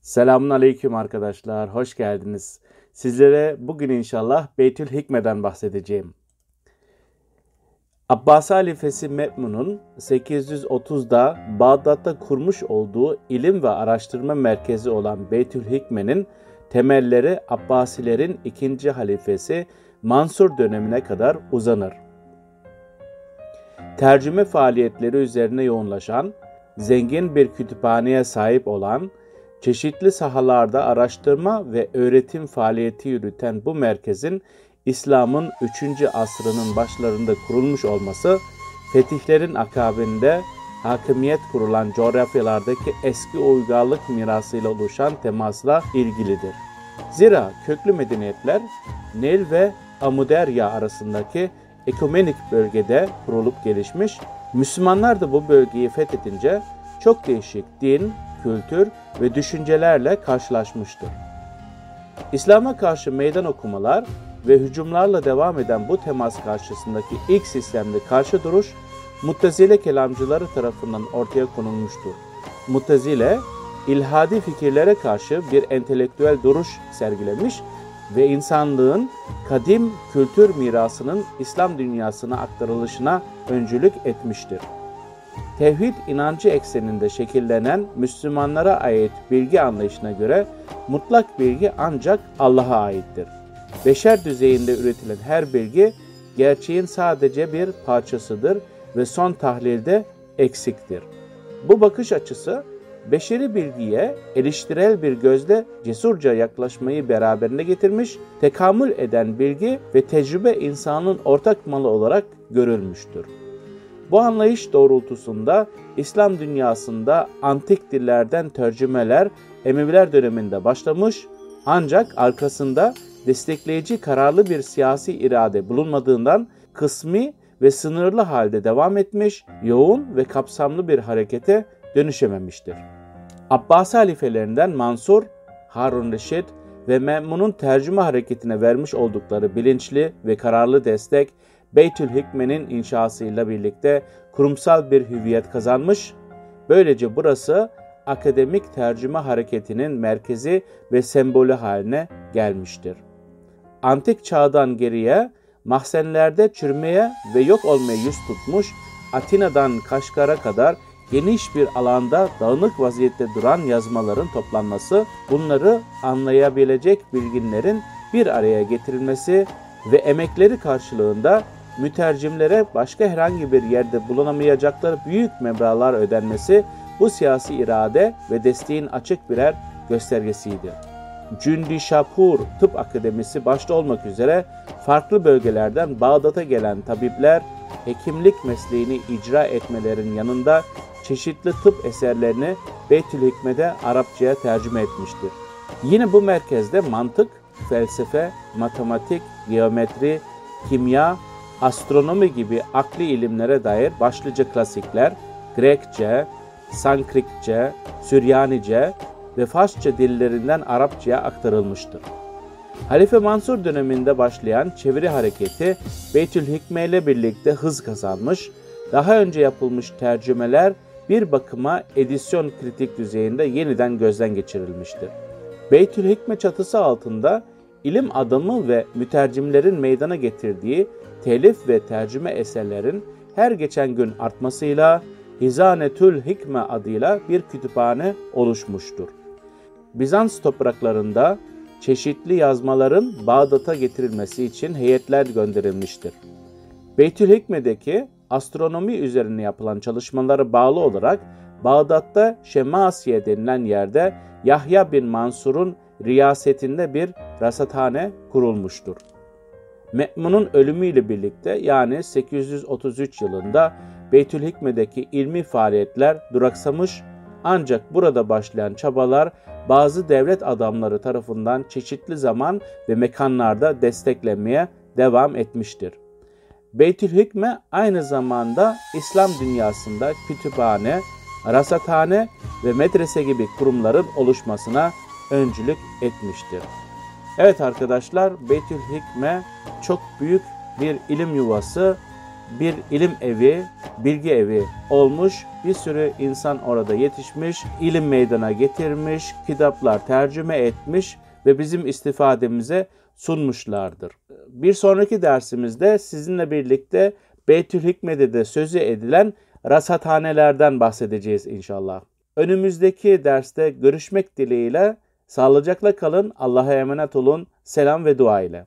Selamun Aleyküm arkadaşlar, hoş geldiniz. Sizlere bugün inşallah Beytül Hikme'den bahsedeceğim. Abbasi halifesi Me'mun'un 830'da Bağdat'ta kurmuş olduğu ilim ve araştırma merkezi olan Beytül Hikme'nin temelleri Abbasilerin ikinci halifesi Mansur dönemine kadar uzanır. Tercüme faaliyetleri üzerine yoğunlaşan, zengin bir kütüphaneye sahip olan, çeşitli sahalarda araştırma ve öğretim faaliyeti yürüten bu merkezin İslam'ın 3. asrının başlarında kurulmuş olması, fetihlerin akabinde hakimiyet kurulan coğrafyalardaki eski uygarlık mirasıyla oluşan temasla ilgilidir. Zira köklü medeniyetler Nil ve Amuderya arasındaki ekomenik bölgede kurulup gelişmiş, Müslümanlar da bu bölgeyi fethedince çok değişik din, kültür ve düşüncelerle karşılaşmıştır. İslam'a karşı meydan okumalar ve hücumlarla devam eden bu temas karşısındaki ilk sistemli karşı duruş, Muttezile kelamcıları tarafından ortaya konulmuştur. Muttezile, ilhadi fikirlere karşı bir entelektüel duruş sergilemiş ve insanlığın kadim kültür mirasının İslam dünyasına aktarılışına öncülük etmiştir. Tevhid inancı ekseninde şekillenen Müslümanlara ait bilgi anlayışına göre mutlak bilgi ancak Allah'a aittir. Beşer düzeyinde üretilen her bilgi gerçeğin sadece bir parçasıdır ve son tahlilde eksiktir. Bu bakış açısı beşeri bilgiye eleştirel bir gözle cesurca yaklaşmayı beraberine getirmiş, tekamül eden bilgi ve tecrübe insanın ortak malı olarak görülmüştür. Bu anlayış doğrultusunda İslam dünyasında antik dillerden tercümeler Emeviler döneminde başlamış ancak arkasında destekleyici kararlı bir siyasi irade bulunmadığından kısmi ve sınırlı halde devam etmiş, yoğun ve kapsamlı bir harekete dönüşememiştir. Abbasi halifelerinden Mansur, Harun Reşit ve Memun'un tercüme hareketine vermiş oldukları bilinçli ve kararlı destek Beytül Hikme'nin inşasıyla birlikte kurumsal bir hüviyet kazanmış. Böylece burası akademik tercüme hareketinin merkezi ve sembolü haline gelmiştir. Antik çağdan geriye mahzenlerde çürümeye ve yok olmaya yüz tutmuş Atina'dan Kaşgar'a kadar geniş bir alanda dağınık vaziyette duran yazmaların toplanması, bunları anlayabilecek bilginlerin bir araya getirilmesi ve emekleri karşılığında mütercimlere başka herhangi bir yerde bulunamayacakları büyük meblağlar ödenmesi bu siyasi irade ve desteğin açık birer göstergesiydi. Cündi Şapur Tıp Akademisi başta olmak üzere farklı bölgelerden Bağdat'a gelen tabipler hekimlik mesleğini icra etmelerin yanında çeşitli tıp eserlerini Beytül Hikme'de Arapçaya tercüme etmiştir. Yine bu merkezde mantık, felsefe, matematik, geometri, kimya astronomi gibi akli ilimlere dair başlıca klasikler Grekçe, Sankrikçe, Süryanice ve Farsça dillerinden Arapçaya aktarılmıştır. Halife Mansur döneminde başlayan çeviri hareketi Beytül Hikme ile birlikte hız kazanmış, daha önce yapılmış tercümeler bir bakıma edisyon kritik düzeyinde yeniden gözden geçirilmiştir. Beytül Hikme çatısı altında ilim adamı ve mütercimlerin meydana getirdiği telif ve tercüme eserlerin her geçen gün artmasıyla Hizanetül Hikme adıyla bir kütüphane oluşmuştur. Bizans topraklarında çeşitli yazmaların Bağdat'a getirilmesi için heyetler gönderilmiştir. Beytül Hikme'deki astronomi üzerine yapılan çalışmalara bağlı olarak Bağdat'ta Şemasiye denilen yerde Yahya bin Mansur'un riyasetinde bir rasathane kurulmuştur. Me'mun'un ölümüyle birlikte yani 833 yılında Beytül Hikme'deki ilmi faaliyetler duraksamış ancak burada başlayan çabalar bazı devlet adamları tarafından çeşitli zaman ve mekanlarda desteklenmeye devam etmiştir. Beytül Hikme aynı zamanda İslam dünyasında kütüphane, rasathane ve medrese gibi kurumların oluşmasına öncülük etmiştir. Evet arkadaşlar Beytül Hikme çok büyük bir ilim yuvası bir ilim evi, bilgi evi olmuş. Bir sürü insan orada yetişmiş, ilim meydana getirmiş, kitaplar tercüme etmiş ve bizim istifademize sunmuşlardır. Bir sonraki dersimizde sizinle birlikte Beytül Hikme'de sözü edilen rasathanelerden bahsedeceğiz inşallah. Önümüzdeki derste görüşmek dileğiyle sağlıcakla kalın, Allah'a emanet olun, selam ve dua ile.